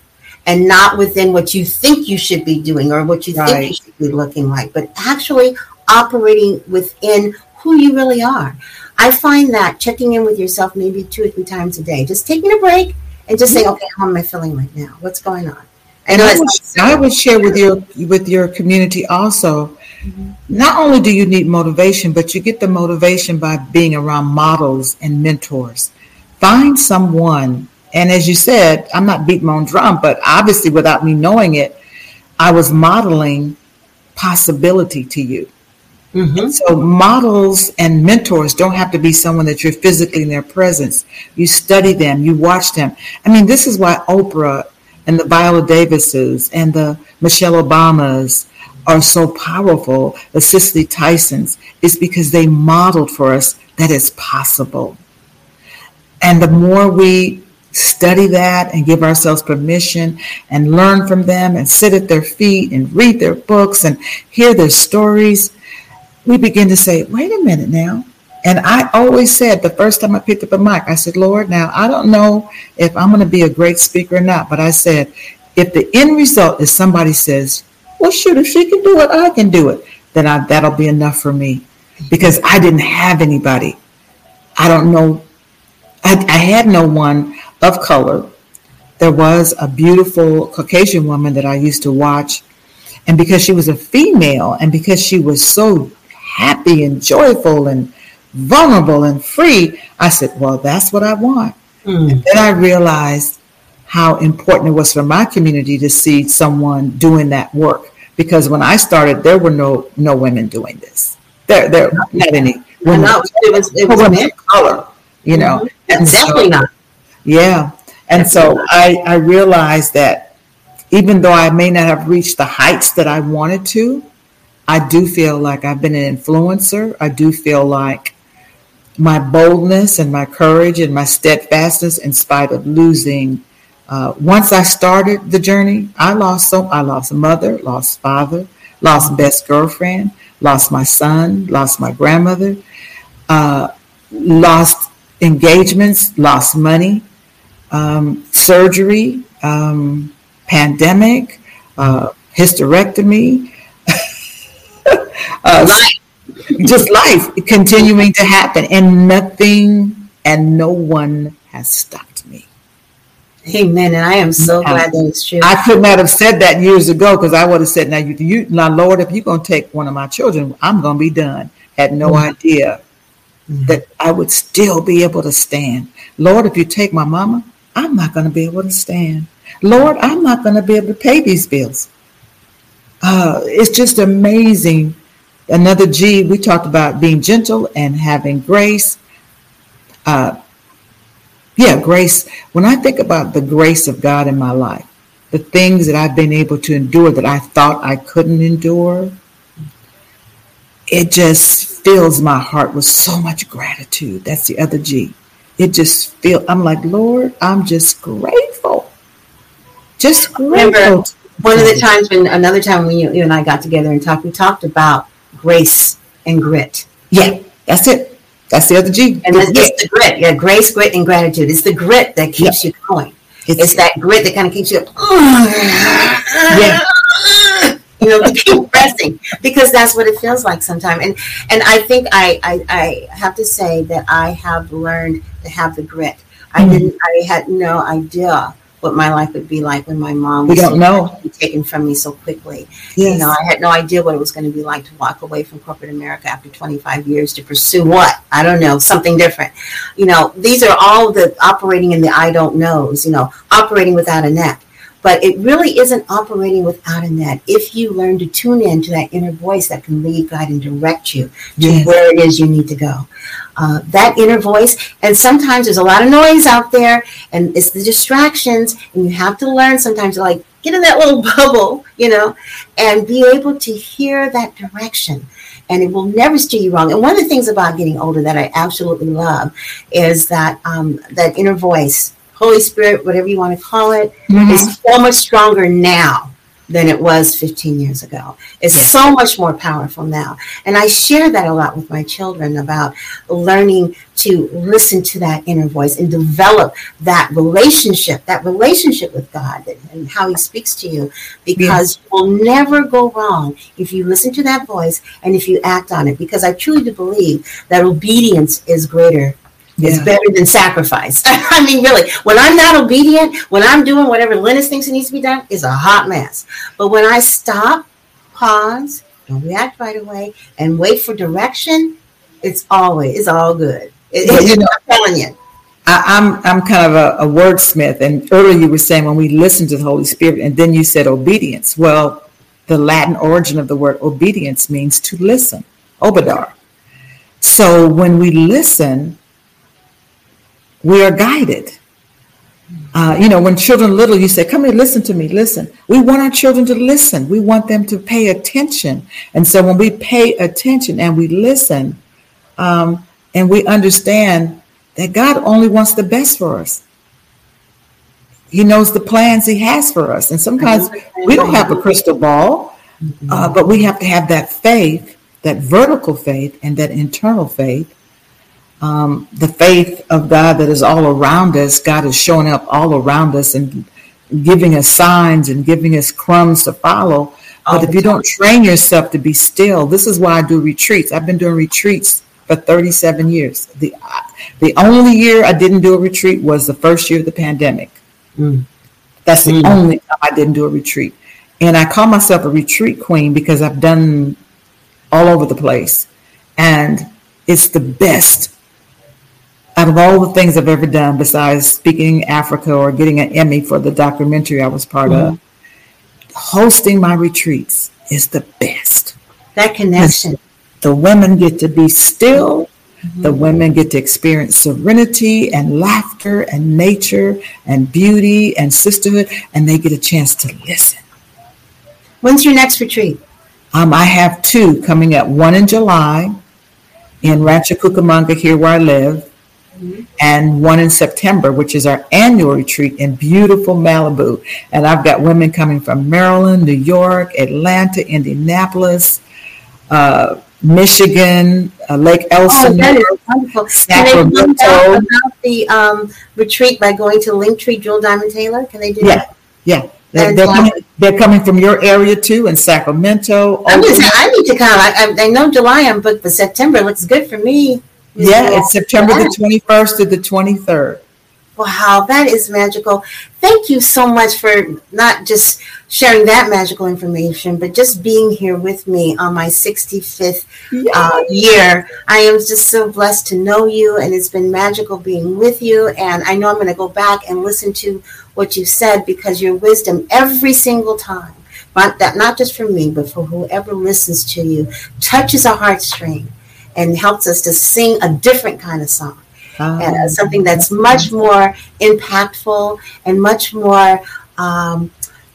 and not within what you think you should be doing or what you right. think you should be looking like, but actually operating within who you really are. I find that checking in with yourself maybe two or three times a day, just taking a break and just saying, okay, how am I feeling right now? What's going on? I and I would, I would share with your with your community also. Not only do you need motivation, but you get the motivation by being around models and mentors. Find someone, and as you said, I'm not beating my own drum, but obviously without me knowing it, I was modeling possibility to you. Mm-hmm. So models and mentors don't have to be someone that you're physically in their presence. You study them, you watch them. I mean, this is why Oprah and the Viola Davises and the Michelle Obamas are so powerful, the Cicely Tysons, is because they modeled for us that it's possible. And the more we study that and give ourselves permission and learn from them and sit at their feet and read their books and hear their stories, we begin to say, wait a minute now. And I always said the first time I picked up a mic, I said, Lord, now I don't know if I'm going to be a great speaker or not, but I said, if the end result is somebody says, well, shoot, if she can do it, I can do it, then I, that'll be enough for me because I didn't have anybody. I don't know. I, I had no one of color. There was a beautiful Caucasian woman that I used to watch. And because she was a female and because she was so happy and joyful and vulnerable and free, I said, Well, that's what I want. Mm. And then I realized how important it was for my community to see someone doing that work. Because when I started, there were no no women doing this. There, there not any women. No, it was it was women of color, you know. Mm-hmm. And definitely so, not. Yeah, and definitely so I I realized that even though I may not have reached the heights that I wanted to, I do feel like I've been an influencer. I do feel like my boldness and my courage and my steadfastness, in spite of losing. Uh, once I started the journey, I lost so I lost mother, lost father, lost best girlfriend, lost my son, lost my grandmother, uh, lost engagements, lost money, um, surgery, um, pandemic, uh, hysterectomy, uh, just life continuing to happen, and nothing and no one has stopped. Amen. And I am so glad that it's true. I could not have said that years ago because I would have said, "Now, you, you, now, Lord, if you're going to take one of my children, I'm going to be done." Had no mm-hmm. idea mm-hmm. that I would still be able to stand. Lord, if you take my mama, I'm not going to be able to stand. Lord, I'm not going to be able to pay these bills. Uh, it's just amazing Another G, we talked about being gentle and having grace. Uh, yeah, grace. When I think about the grace of God in my life, the things that I've been able to endure that I thought I couldn't endure, it just fills my heart with so much gratitude. That's the other G. It just feel I'm like, Lord, I'm just grateful. Just grateful. Remember, one of the times when another time when you, you and I got together and talked, we talked about grace and grit. Yeah, that's it. That's the other G. And it's, it's the grit. Yeah, grace, grit, and gratitude. It's the grit that keeps you going. It's, it's, that grit that kind of keeps you. yeah. You know, keep pressing because that's what it feels like sometimes. And and I think I, I I have to say that I have learned to have the grit. I mm-hmm. didn't. I had no idea what my life would be like when my mom was we don't know. taken from me so quickly. Yes. You know, I had no idea what it was going to be like to walk away from corporate America after 25 years to pursue what? I don't know, something different. You know, these are all the operating in the I don't knows, you know, operating without a net. But it really isn't operating without a net if you learn to tune in to that inner voice that can lead, guide, and direct you to yes. where it is you need to go. Uh, that inner voice, and sometimes there's a lot of noise out there, and it's the distractions, and you have to learn sometimes to like get in that little bubble, you know, and be able to hear that direction and it will never steer you wrong. And one of the things about getting older that I absolutely love is that um, that inner voice Holy Spirit, whatever you want to call it, mm-hmm. is so much stronger now than it was 15 years ago. It's so much more powerful now. And I share that a lot with my children about learning to listen to that inner voice and develop that relationship, that relationship with God and how He speaks to you, because yes. you will never go wrong if you listen to that voice and if you act on it. Because I truly do believe that obedience is greater it's yeah. better than sacrifice. I mean, really, when I'm not obedient, when I'm doing whatever Lennis thinks it needs to be done, it's a hot mess. But when I stop, pause, don't react right away, and wait for direction, it's always it's all good. It, well, you know, I'm telling you. I, am I'm, I'm kind of a, a wordsmith, and earlier you were saying when we listen to the Holy Spirit, and then you said obedience. Well, the Latin origin of the word obedience means to listen, obedar. So when we listen, we are guided. Uh, you know, when children little, you say, "Come here, listen to me, listen." We want our children to listen. We want them to pay attention, and so when we pay attention and we listen, um, and we understand that God only wants the best for us. He knows the plans He has for us, and sometimes we don't have a crystal ball, uh, but we have to have that faith, that vertical faith, and that internal faith um, the faith of God that is all around us. God is showing up all around us and giving us signs and giving us crumbs to follow. But if you don't train yourself to be still, this is why I do retreats. I've been doing retreats for 37 years. The the only year I didn't do a retreat was the first year of the pandemic. Mm. That's the mm. only time I didn't do a retreat. And I call myself a retreat queen because I've done all over the place. And it's the best out of all the things I've ever done, besides speaking Africa or getting an Emmy for the documentary I was part mm-hmm. of, hosting my retreats is the best. That connection. The women get to be still. Mm-hmm. The women get to experience serenity and laughter and nature and beauty and sisterhood, and they get a chance to listen. When's your next retreat? Um, I have two coming up. One in July in Rancho Cucamonga, here where I live, Mm-hmm. and one in September, which is our annual retreat in beautiful Malibu. And I've got women coming from Maryland, New York, Atlanta, Indianapolis, uh, Michigan, uh, Lake Elsinore, oh, that is wonderful. Sacramento. Can they about the um, retreat by going to Linktree Jewel Diamond Taylor? Can they do yeah. that? Yeah. They're, they're, coming, they're, coming, from your area too, in Sacramento. i'm I need to come. I, I, know July I'm booked, but September looks good for me. Yeah, it's September the 21st to the 23rd. Wow, that is magical. Thank you so much for not just sharing that magical information, but just being here with me on my 65th uh, year. I am just so blessed to know you, and it's been magical being with you. And I know I'm going to go back and listen to what you said because your wisdom every single time, not, that, not just for me, but for whoever listens to you, touches a heartstring and helps us to sing a different kind of song. and uh, something that's much more impactful and much more um,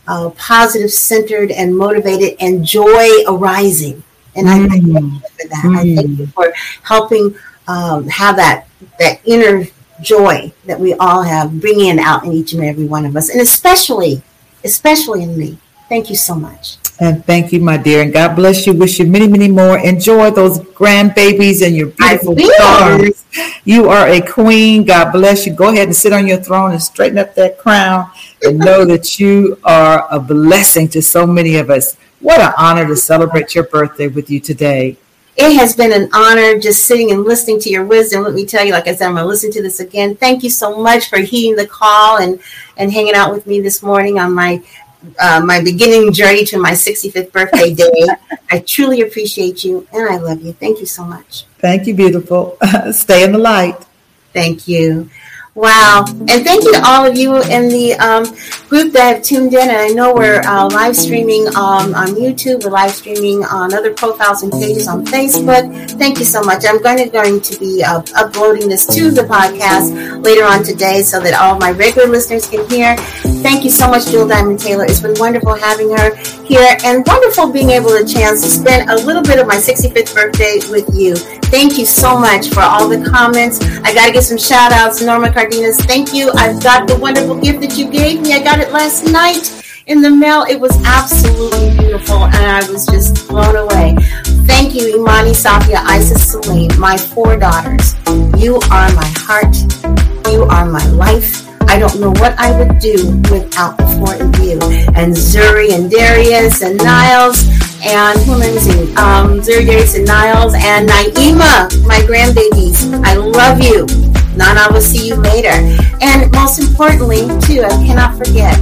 uh, positive centered and motivated and joy arising. And I thank you mm. for that. Mm. I thank you for helping um, have that that inner joy that we all have bringing it out in each and every one of us, and especially, especially in me. Thank you so much. And thank you, my dear. And God bless you. Wish you many, many more. Enjoy those grandbabies and your beautiful daughters. You are a queen. God bless you. Go ahead and sit on your throne and straighten up that crown and know that you are a blessing to so many of us. What an honor to celebrate your birthday with you today. It has been an honor just sitting and listening to your wisdom. Let me tell you, like I said, I'm going to listen to this again. Thank you so much for heeding the call and, and hanging out with me this morning on my uh, my beginning journey to my 65th birthday day. I truly appreciate you and I love you. Thank you so much. Thank you, beautiful. Stay in the light. Thank you. Wow. And thank you to all of you in the um, group that have tuned in. And I know we're uh, live streaming um, on YouTube, we're live streaming on other profiles and pages on Facebook. Thank you so much. I'm going to, going to be uh, uploading this to the podcast later on today so that all my regular listeners can hear. Thank you so much, Jewel Diamond Taylor. It's been wonderful having her here and wonderful being able to chance to spend a little bit of my 65th birthday with you. Thank you so much for all the comments. I got to get some shout outs. Norma Cardenas, thank you. I've got the wonderful gift that you gave me. I got it last night. in the mail. It was absolutely beautiful, and I was just blown away. Thank you, Imani, Safia, Isis, Celine, my four daughters. You are my heart. You are my life. I don't know what I would do without the four of you. And Zuri and Darius and Niles and who missing? Um, Zuri, Darius and Niles and Naima, my grandbabies. I love you. Nana, will see you later. And most importantly, too, I cannot forget,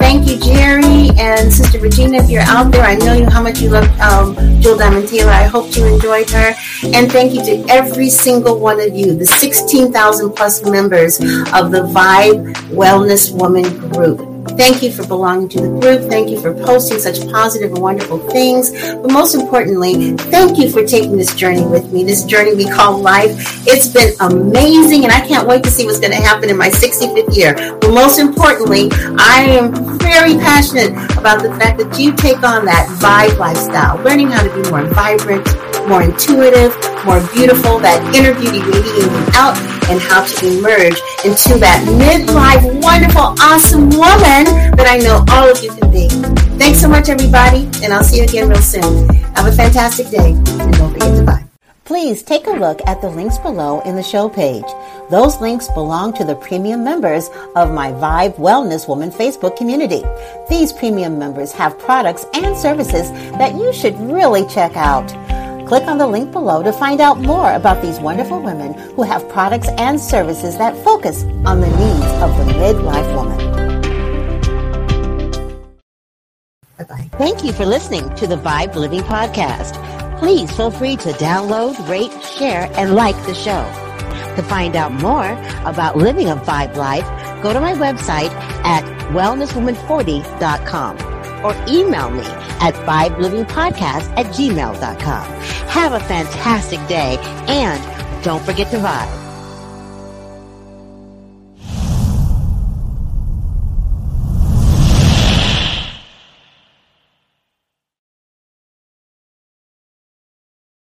thank you, Jerry and Sister Regina, if you're out there. I know you how much you love um, Jewel Diamond Taylor. I hope you enjoyed her. And thank you to every single one of you, the 16,000 plus members of the Vibe Wellness Woman group. Thank you for belonging to the group. Thank you for posting such positive and wonderful things. But most importantly, thank you for taking this journey with me, this journey we call life. It's been amazing, and I can't wait to see what's going to happen in my 65th year. But most importantly, I am very passionate about the fact that you take on that vibe lifestyle, learning how to be more vibrant, more intuitive, more beautiful, that inner beauty radiating out, and how to emerge into that midlife, wonderful, awesome woman that I know all of you can be. Thanks so much, everybody, and I'll see you again real soon. Have a fantastic day, and don't forget to buy. Please take a look at the links below in the show page. Those links belong to the premium members of my Vibe Wellness Woman Facebook community. These premium members have products and services that you should really check out. Click on the link below to find out more about these wonderful women who have products and services that focus on the needs of the midlife woman. Bye-bye. Thank you for listening to the Vibe Living Podcast. Please feel free to download, rate, share, and like the show. To find out more about living a Vibe life, go to my website at wellnesswoman40.com or email me at vibelivingpodcast at gmail.com. Have a fantastic day and don't forget to vibe.